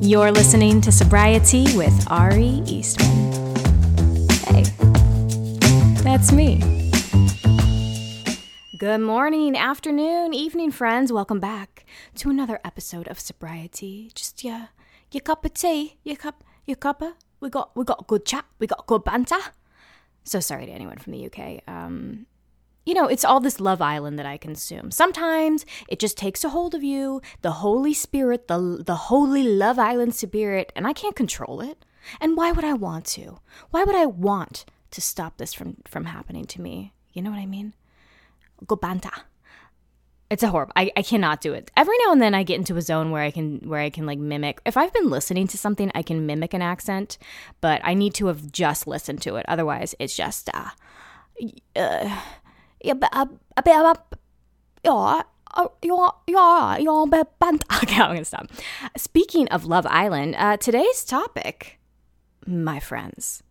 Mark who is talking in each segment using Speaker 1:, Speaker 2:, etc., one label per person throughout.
Speaker 1: You're listening to Sobriety with Ari Eastman. Hey, that's me. Good morning, afternoon, evening, friends. Welcome back to another episode of Sobriety. Just your your cup of tea, your cup, your cuppa. We got we got a good chat, we got good banter. So sorry to anyone from the UK. Um, you know, it's all this Love Island that I consume. Sometimes it just takes a hold of you, the Holy Spirit, the the holy Love Island spirit, and I can't control it. And why would I want to? Why would I want to stop this from from happening to me? You know what I mean? Gobanta. It's a horrible. I, I cannot do it. Every now and then I get into a zone where I can where I can like mimic. If I've been listening to something, I can mimic an accent, but I need to have just listened to it. Otherwise, it's just uh, uh Speaking of Love Island, uh, today's topic, my friends,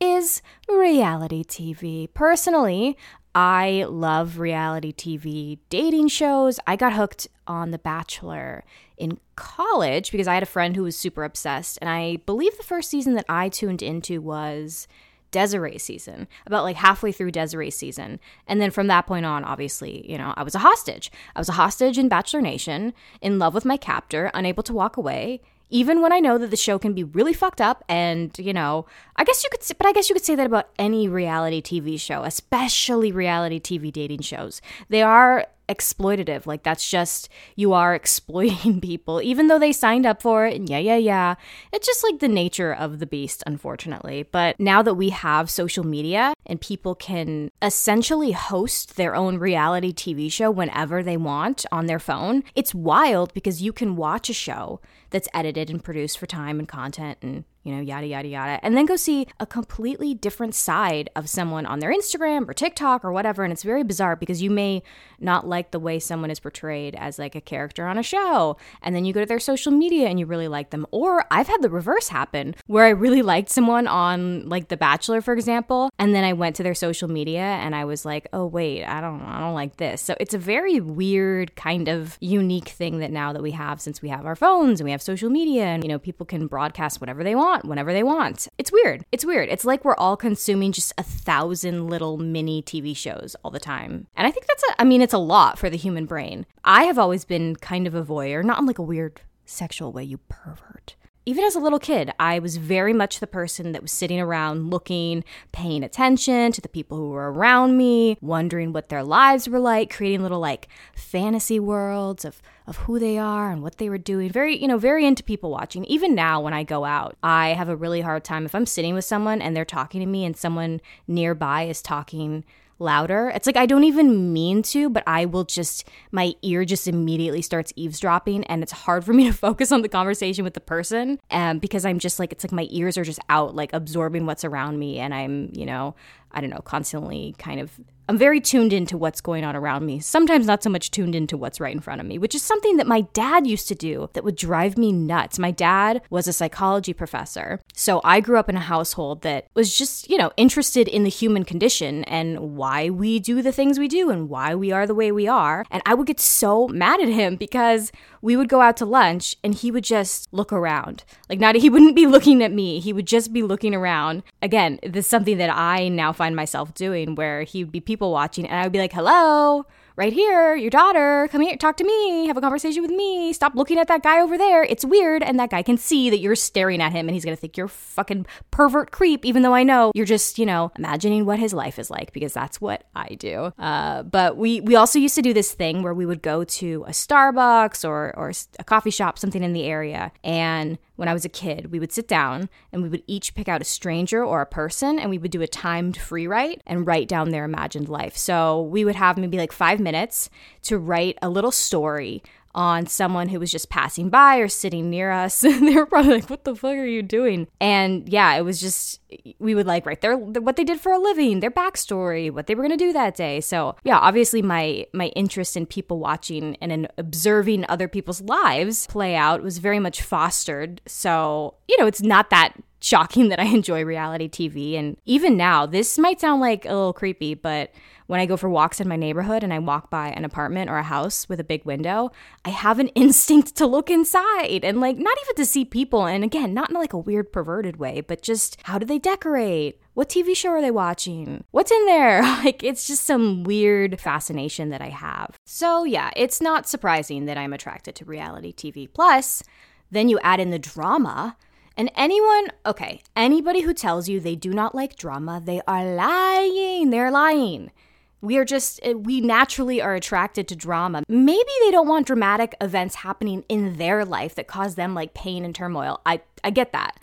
Speaker 1: is reality TV. Personally, I love reality TV dating shows. I got hooked on The Bachelor in college because I had a friend who was super obsessed, and I believe the first season that I tuned into was Desiree season, about like halfway through Desiree season. And then from that point on, obviously, you know, I was a hostage. I was a hostage in Bachelor Nation, in love with my captor, unable to walk away. Even when I know that the show can be really fucked up, and you know, I guess you could, say, but I guess you could say that about any reality TV show, especially reality TV dating shows. They are exploitative. Like that's just you are exploiting people, even though they signed up for it. And yeah, yeah, yeah. It's just like the nature of the beast, unfortunately. But now that we have social media and people can essentially host their own reality TV show whenever they want on their phone, it's wild because you can watch a show that's edited and produced for time and content and you know, yada, yada, yada, and then go see a completely different side of someone on their Instagram or TikTok or whatever. And it's very bizarre because you may not like the way someone is portrayed as like a character on a show. And then you go to their social media and you really like them. Or I've had the reverse happen where I really liked someone on like The Bachelor, for example. And then I went to their social media and I was like, oh, wait, I don't, I don't like this. So it's a very weird kind of unique thing that now that we have since we have our phones and we have social media and, you know, people can broadcast whatever they want want whenever they want. It's weird. It's weird. It's like we're all consuming just a thousand little mini TV shows all the time. And I think that's a, I mean, it's a lot for the human brain. I have always been kind of a voyeur, not in like a weird sexual way, you pervert even as a little kid, I was very much the person that was sitting around looking, paying attention to the people who were around me, wondering what their lives were like, creating little like fantasy worlds of, of who they are and what they were doing. Very, you know, very into people watching. Even now, when I go out, I have a really hard time if I'm sitting with someone and they're talking to me and someone nearby is talking louder. It's like I don't even mean to, but I will just, my ear just immediately starts eavesdropping and it's hard for me to focus on the conversation with the person um, because I'm just like, it's like my ears are just out, like absorbing what's around me. And I'm, you know, I don't know, constantly kind of I'm very tuned into what's going on around me, sometimes not so much tuned into what's right in front of me, which is something that my dad used to do that would drive me nuts. My dad was a psychology professor. So I grew up in a household that was just, you know, interested in the human condition and why we do the things we do and why we are the way we are. And I would get so mad at him because we would go out to lunch and he would just look around. Like, not, he wouldn't be looking at me, he would just be looking around. Again, this is something that I now find myself doing where he would be people people watching, and I would be like, hello, right here, your daughter, come here, talk to me, have a conversation with me, stop looking at that guy over there. It's weird. And that guy can see that you're staring at him and he's gonna think you're fucking pervert creep, even though I know you're just, you know, imagining what his life is like because that's what I do. Uh, but we we also used to do this thing where we would go to a Starbucks or or a coffee shop, something in the area, and when I was a kid, we would sit down and we would each pick out a stranger or a person and we would do a timed free write and write down their imagined life. So we would have maybe like five minutes to write a little story on someone who was just passing by or sitting near us. they were probably like, "What the fuck are you doing?" And yeah, it was just we would like write their what they did for a living, their backstory, what they were gonna do that day. So yeah, obviously my my interest in people watching and in observing other people's lives play out was very much fostered. So you know, it's not that shocking that I enjoy reality TV. And even now, this might sound like a little creepy, but when I go for walks in my neighborhood and I walk by an apartment or a house with a big window, I have an instinct to look inside and like not even to see people. And again, not in like a weird perverted way, but just how do they decorate? What TV show are they watching? What's in there? Like, it's just some weird fascination that I have. So, yeah, it's not surprising that I'm attracted to reality TV. Plus, then you add in the drama. And anyone, okay, anybody who tells you they do not like drama, they are lying. They're lying. We are just, eh, we naturally are attracted to drama. Maybe they don't want dramatic events happening in their life that cause them like pain and turmoil. I, I get that.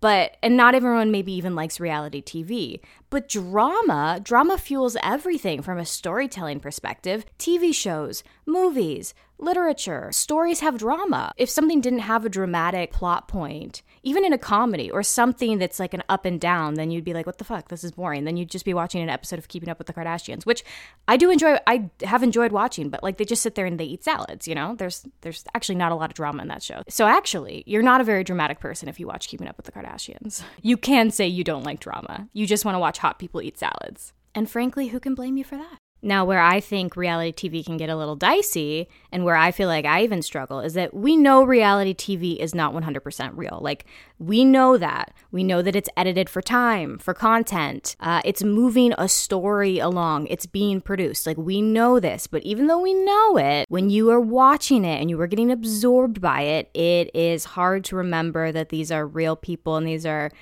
Speaker 1: But, and not everyone maybe even likes reality TV. But drama, drama fuels everything from a storytelling perspective. TV shows, movies, literature, stories have drama. If something didn't have a dramatic plot point, even in a comedy or something that's like an up and down, then you'd be like, what the fuck? This is boring. Then you'd just be watching an episode of Keeping Up with the Kardashians, which I do enjoy. I have enjoyed watching, but like they just sit there and they eat salads, you know? There's there's actually not a lot of drama in that show. So actually, you're not a very dramatic person if you watch Keeping Up with the Kardashians. You can say you don't like drama. You just want to watch hot people eat salads. And frankly, who can blame you for that? Now, where I think reality TV can get a little dicey, and where I feel like I even struggle, is that we know reality TV is not 100% real. Like, we know that. We know that it's edited for time, for content. Uh, it's moving a story along, it's being produced. Like, we know this. But even though we know it, when you are watching it and you are getting absorbed by it, it is hard to remember that these are real people and these are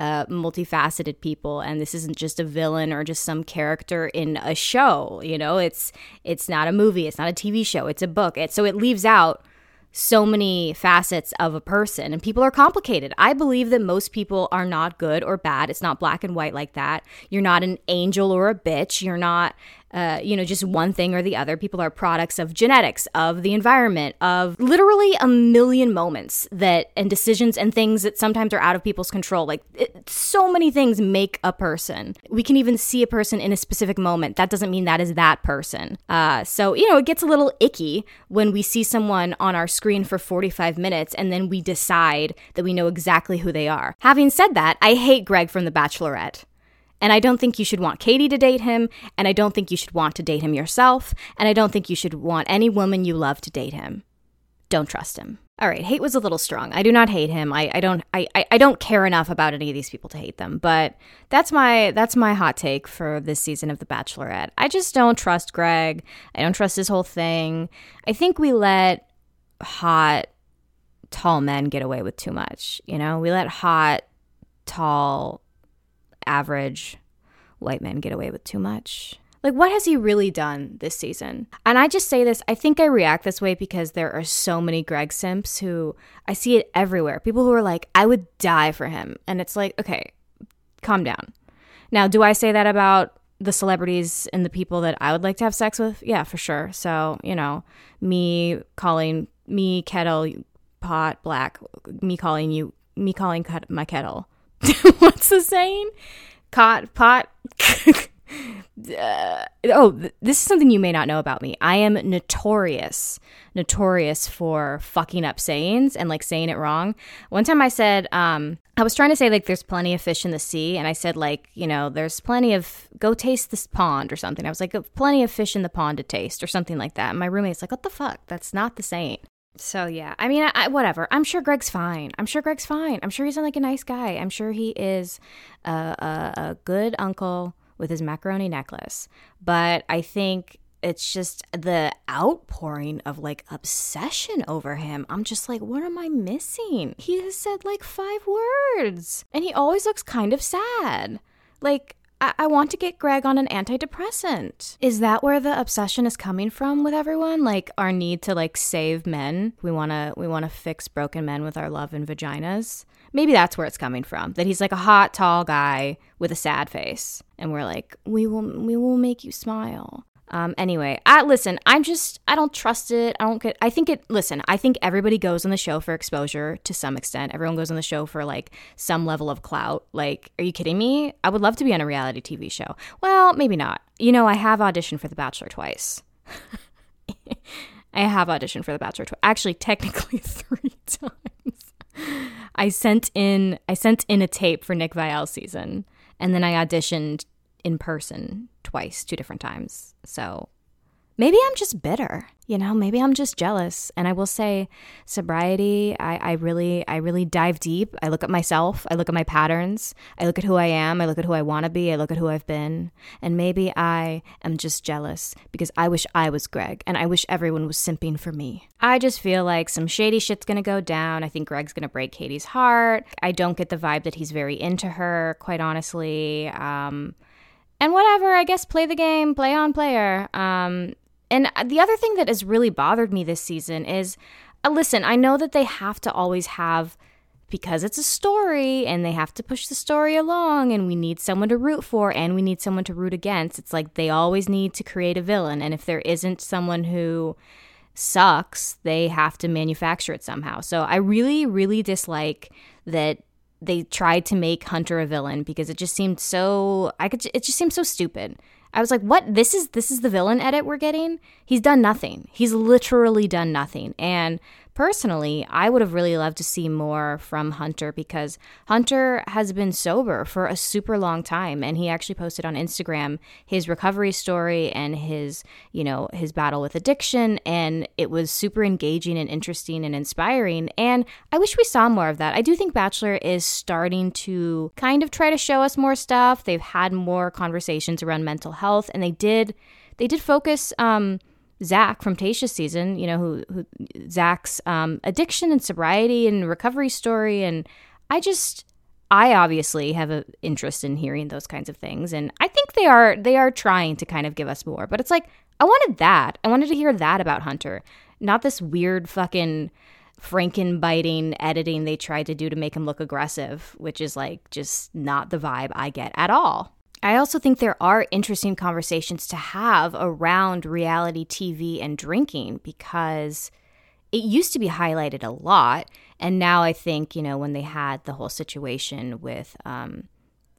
Speaker 1: uh, multifaceted people and this isn't just a villain or just some character in a show you know it's it's not a movie it's not a tv show it's a book it, so it leaves out so many facets of a person and people are complicated. I believe that most people are not good or bad. It's not black and white like that. You're not an angel or a bitch. You're not uh, you know, just one thing or the other. People are products of genetics, of the environment, of literally a million moments that and decisions and things that sometimes are out of people's control. Like it, so many things make a person. We can even see a person in a specific moment. That doesn't mean that is that person. Uh, so you know, it gets a little icky when we see someone on our screen for 45 minutes and then we decide that we know exactly who they are. Having said that, I hate Greg from The Bachelorette. And I don't think you should want Katie to date him, and I don't think you should want to date him yourself, and I don't think you should want any woman you love to date him. Don't trust him. All right, hate was a little strong. I do not hate him. I, I don't I, I don't care enough about any of these people to hate them. But that's my that's my hot take for this season of The Bachelorette. I just don't trust Greg. I don't trust his whole thing. I think we let hot tall men get away with too much. You know, we let hot, tall, average white men get away with too much. Like, what has he really done this season? And I just say this, I think I react this way because there are so many Greg Simps who I see it everywhere. People who are like, I would die for him. And it's like, okay, calm down. Now, do I say that about the celebrities and the people that I would like to have sex with? Yeah, for sure. So, you know, me calling me kettle pot black, me calling you, me calling my kettle What's the saying? Cot pot. uh, oh, th- this is something you may not know about me. I am notorious, notorious for fucking up sayings and like saying it wrong. One time I said, um, I was trying to say like there's plenty of fish in the sea, and I said like you know there's plenty of go taste this pond or something. I was like plenty of fish in the pond to taste or something like that. And my roommate's like, what the fuck? That's not the saying. So yeah, I mean, I, whatever. I'm sure Greg's fine. I'm sure Greg's fine. I'm sure he's like a nice guy. I'm sure he is a, a, a good uncle with his macaroni necklace. But I think it's just the outpouring of like obsession over him. I'm just like, what am I missing? He has said like five words, and he always looks kind of sad. Like I-, I want to get Greg on an antidepressant. Is that where the obsession is coming from with everyone? Like our need to like save men. We want to we want to fix broken men with our love and vaginas. Maybe that's where it's coming from. That he's like a hot tall guy with a sad face and we're like, "We will we will make you smile." Um, anyway, I listen. I'm just I don't trust it. I don't get. I think it. Listen, I think everybody goes on the show for exposure to some extent. Everyone goes on the show for like some level of clout. Like, are you kidding me? I would love to be on a reality TV show. Well, maybe not. You know, I have auditioned for The Bachelor twice. I have auditioned for The Bachelor twice. Actually, technically three times. I sent in I sent in a tape for Nick Viall's season, and then I auditioned in person twice, two different times. So maybe I'm just bitter. You know, maybe I'm just jealous. And I will say, sobriety, I, I really, I really dive deep. I look at myself, I look at my patterns, I look at who I am, I look at who I want to be, I look at who I've been. And maybe I am just jealous because I wish I was Greg and I wish everyone was simping for me. I just feel like some shady shit's gonna go down. I think Greg's gonna break Katie's heart. I don't get the vibe that he's very into her, quite honestly. Um, and whatever, I guess play the game, play on player. Um, and the other thing that has really bothered me this season is uh, listen, I know that they have to always have because it's a story and they have to push the story along and we need someone to root for and we need someone to root against. It's like they always need to create a villain and if there isn't someone who sucks, they have to manufacture it somehow. So I really really dislike that they tried to make Hunter a villain because it just seemed so I could it just seemed so stupid. I was like, "What? This is this is the villain edit we're getting? He's done nothing. He's literally done nothing." And Personally, I would have really loved to see more from Hunter because Hunter has been sober for a super long time and he actually posted on Instagram his recovery story and his, you know, his battle with addiction and it was super engaging and interesting and inspiring and I wish we saw more of that. I do think Bachelor is starting to kind of try to show us more stuff. They've had more conversations around mental health and they did they did focus um Zach from Tayshia's season, you know, who, who Zach's um, addiction and sobriety and recovery story. And I just, I obviously have an interest in hearing those kinds of things. And I think they are, they are trying to kind of give us more. But it's like, I wanted that. I wanted to hear that about Hunter, not this weird fucking frankenbiting editing they tried to do to make him look aggressive, which is like just not the vibe I get at all. I also think there are interesting conversations to have around reality TV and drinking because it used to be highlighted a lot. And now I think, you know, when they had the whole situation with, um,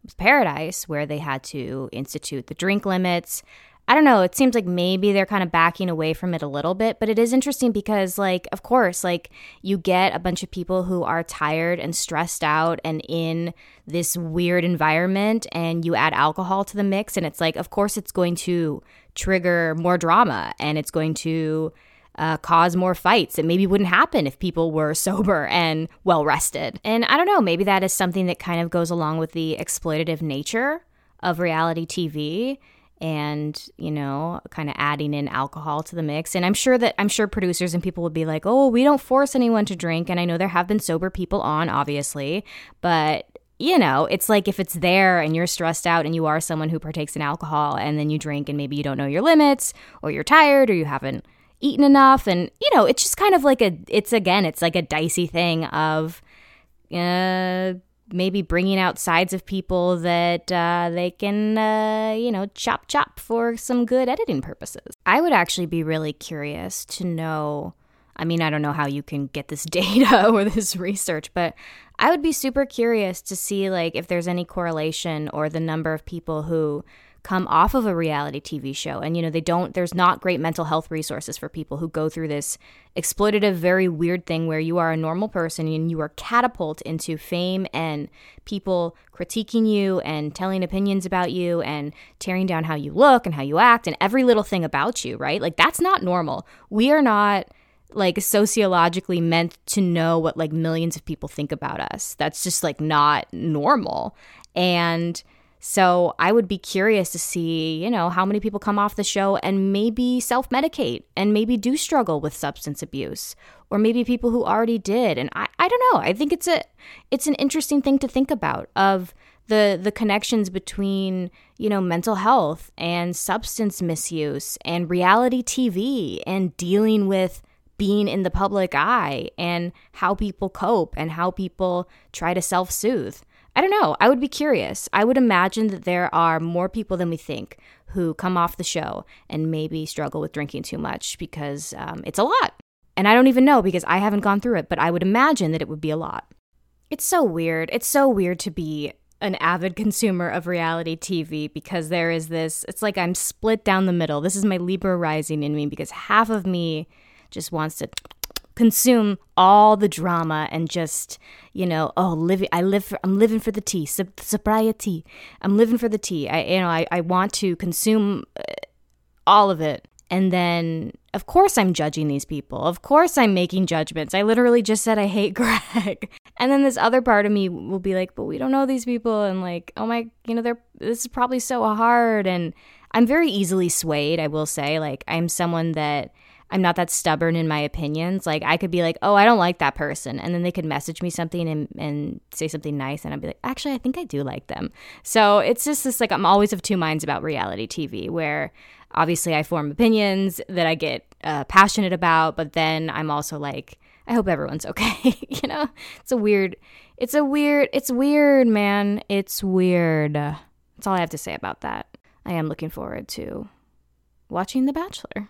Speaker 1: with Paradise, where they had to institute the drink limits, I don't know, it seems like maybe they're kind of backing away from it a little bit, but it is interesting because like of course, like you get a bunch of people who are tired and stressed out and in this weird environment and you add alcohol to the mix and it's like of course it's going to trigger more drama and it's going to uh, cause more fights that maybe wouldn't happen if people were sober and well rested. And I don't know, maybe that is something that kind of goes along with the exploitative nature of reality TV and you know kind of adding in alcohol to the mix. And i'm sure that i'm sure producers and people would be like oh we don't force anyone to drink. And i know there have been sober people on obviously. But you know it's like if it's there and you're stressed out and you are someone who partakes in alcohol and then you drink and maybe you don't know your limits or you're tired or you haven't eaten enough. And you know it's just kind of like a it's again it's like a dicey thing of uh maybe bringing out sides of people that uh, they can, uh, you know, chop chop for some good editing purposes. I would actually be really curious to know. I mean, I don't know how you can get this data or this research, but I would be super curious to see like if there's any correlation or the number of people who come off of a reality TV show. And, you know, they don't, there's not great mental health resources for people who go through this exploitative, very weird thing where you are a normal person and you are catapulted into fame and people critiquing you and telling opinions about you and tearing down how you look and how you act and every little thing about you, right? Like, that's not normal. We are not like sociologically meant to know what like millions of people think about us. That's just like not normal. And, so I would be curious to see, you know, how many people come off the show and maybe self medicate and maybe do struggle with substance abuse or maybe people who already did. And I, I don't know. I think it's a it's an interesting thing to think about of the the connections between, you know, mental health and substance misuse and reality TV and dealing with being in the public eye and how people cope and how people try to self soothe. I don't know. I would be curious. I would imagine that there are more people than we think who come off the show and maybe struggle with drinking too much because um, it's a lot. And I don't even know because I haven't gone through it, but I would imagine that it would be a lot. It's so weird. It's so weird to be an avid consumer of reality TV because there is this, it's like I'm split down the middle. This is my Libra rising in me because half of me just wants to consume all the drama and just you know oh living i live for i'm living for the tea sobriety. I'm living for the tea. I you know i, I want to consume uh, all of it. And then of course i'm judging these people. Of course i'm making judgments. I literally just said i hate greg. And then this other part of me will be like but we don't know these people. And like oh my you know they're this is probably so hard. And i'm very easily swayed i will say. Like i'm someone that I'm not that stubborn in my opinions. Like I could be like, oh, I don't like that person. And then they could message me something and, and say something nice. And I'd be like, actually, I think I do like them. So it's just this like, I'm always of two minds about reality TV where obviously I form opinions that I get uh, passionate about, but then I'm also like, I hope everyone's okay. you know, it's a weird, it's a weird, it's weird, man. It's weird. That's all I have to say about that. I am looking forward to watching The Bachelor.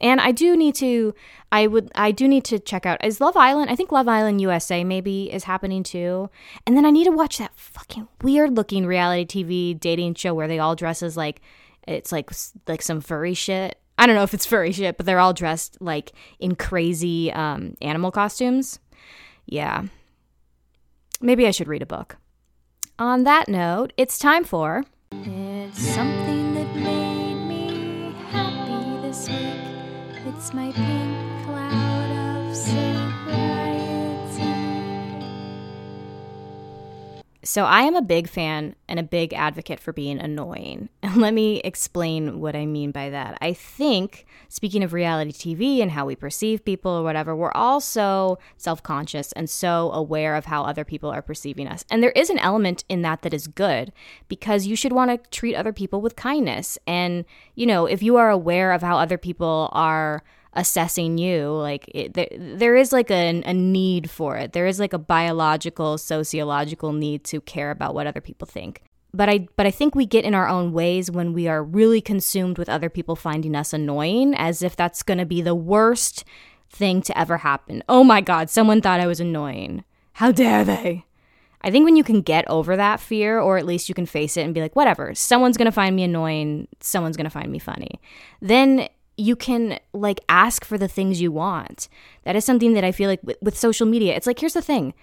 Speaker 1: And I do need to I would I do need to check out is Love Island I think Love Island USA maybe is happening too. And then I need to watch that fucking weird looking reality TV dating show where they all dress as like it's like like some furry shit. I don't know if it's furry shit, but they're all dressed like in crazy um, animal costumes. Yeah. Maybe I should read a book. On that note, it's time for It's something my pink So, I am a big fan and a big advocate for being annoying. And let me explain what I mean by that. I think, speaking of reality TV and how we perceive people or whatever, we're all so self conscious and so aware of how other people are perceiving us. And there is an element in that that is good because you should want to treat other people with kindness. And, you know, if you are aware of how other people are assessing you like it, there, there is like a, a need for it there is like a biological sociological need to care about what other people think but I but I think we get in our own ways when we are really consumed with other people finding us annoying as if that's going to be the worst thing to ever happen. Oh my god, someone thought I was annoying. How dare they? I think when you can get over that fear or at least you can face it and be like whatever, someone's going to find me annoying, someone's going to find me funny. Then you can like ask for the things you want. That is something that I feel like with, with, social media. It's like here's the thing.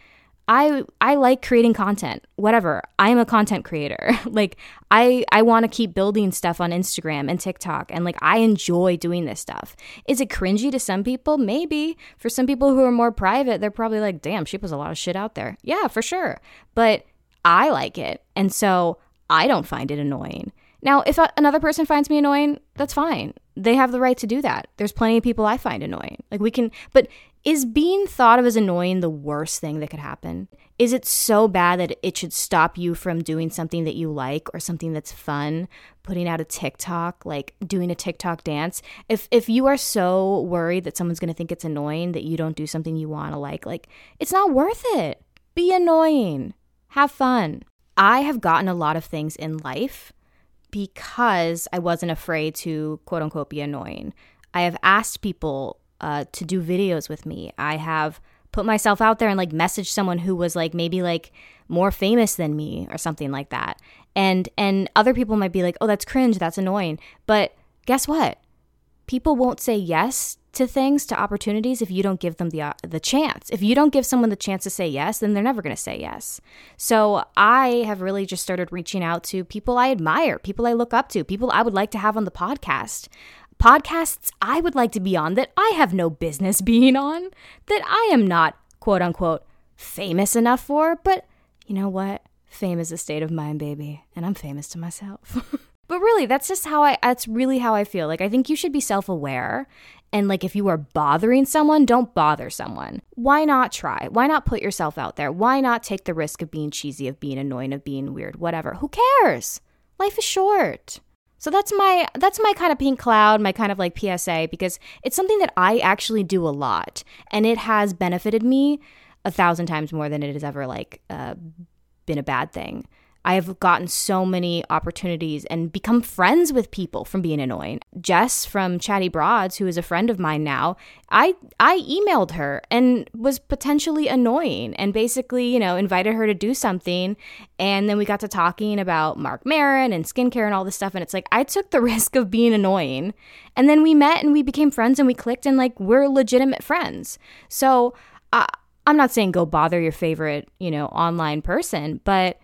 Speaker 1: I I like creating content. Whatever. I'm a content creator. like I I want to keep building stuff on Instagram and TikTok and like I enjoy doing this stuff. Is it cringy to some people? Maybe. For some people who are more private, they're probably like, "Damn, she puts a lot of shit out there." Yeah, for sure. But I like it. And so I don't find it annoying. Now, if another person finds me annoying, that's fine. They have the right to do that. There's plenty of people I find annoying. Like we can, but is being thought of as annoying the worst thing that could happen? Is it so bad that it should stop you from doing something that you like or something that's fun, putting out a TikTok, like doing a TikTok dance? If if you are so worried that someone's going to think it's annoying that you don't do something you want to like, like it's not worth it. Be annoying. Have fun. I have gotten a lot of things in life because I wasn't afraid to quote unquote be annoying. I have asked people uh, to do videos with me. I have put myself out there and like messaged someone who was like maybe like more famous than me or something like that. And and other people might be like, "Oh, that's cringe, that's annoying." But guess what? People won't say yes to things, to opportunities if you don't give them the uh, the chance. If you don't give someone the chance to say yes, then they're never going to say yes. So, I have really just started reaching out to people I admire, people I look up to, people I would like to have on the podcast. Podcasts I would like to be on that I have no business being on, that I am not quote unquote famous enough for, but you know what? Fame is a state of mind, baby, and I'm famous to myself. But really, that's just how I that's really how I feel. Like I think you should be self-aware and like if you are bothering someone, don't bother someone. Why not try? Why not put yourself out there? Why not take the risk of being cheesy, of being annoying, of being weird, whatever? Who cares? Life is short. So that's my that's my kind of pink cloud, my kind of like PSA because it's something that I actually do a lot and it has benefited me a thousand times more than it has ever like uh, been a bad thing. I have gotten so many opportunities and become friends with people from being annoying. Jess from Chatty Broads, who is a friend of mine now, I I emailed her and was potentially annoying and basically, you know, invited her to do something and then we got to talking about Marc Maron and skincare and all this stuff and it's like I took the risk of being annoying and then we met and we became friends and we clicked and like we're legitimate friends. So, uh, I'm not saying go bother your favorite, you know, online person, but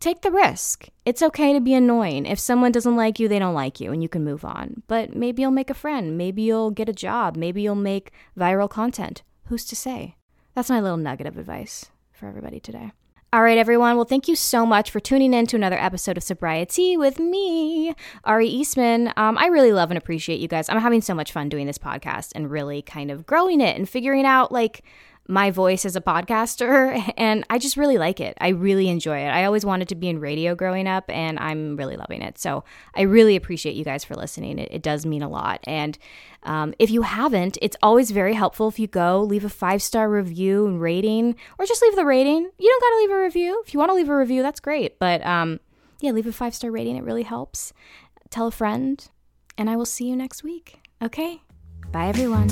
Speaker 1: take the risk. It's okay to be annoying. If someone doesn't like you, they don't like you and you can move on. But maybe you'll make a friend. Maybe you'll get a job. Maybe you'll make viral content. Who's to say? That's my little nugget of advice for everybody today. All right, everyone. Well, thank you so much for tuning in to another episode of Sobriety with me, Ari Eastman. Um, I really love and appreciate you guys. I'm having so much fun doing this podcast and really kind of growing it and figuring out like my voice as a podcaster and I just really like it. I really enjoy it. I always wanted to be in radio growing up and I'm really loving it. So I really appreciate you guys for listening. It, it does mean a lot. And um, if you haven't, it's always very helpful if you go leave a five star review and rating or just leave the rating. You don't got to leave a review. If you want to leave a review, that's great. But um, yeah, leave a five star rating. It really helps. Tell a friend and I will see you next week. Okay. Bye, everyone.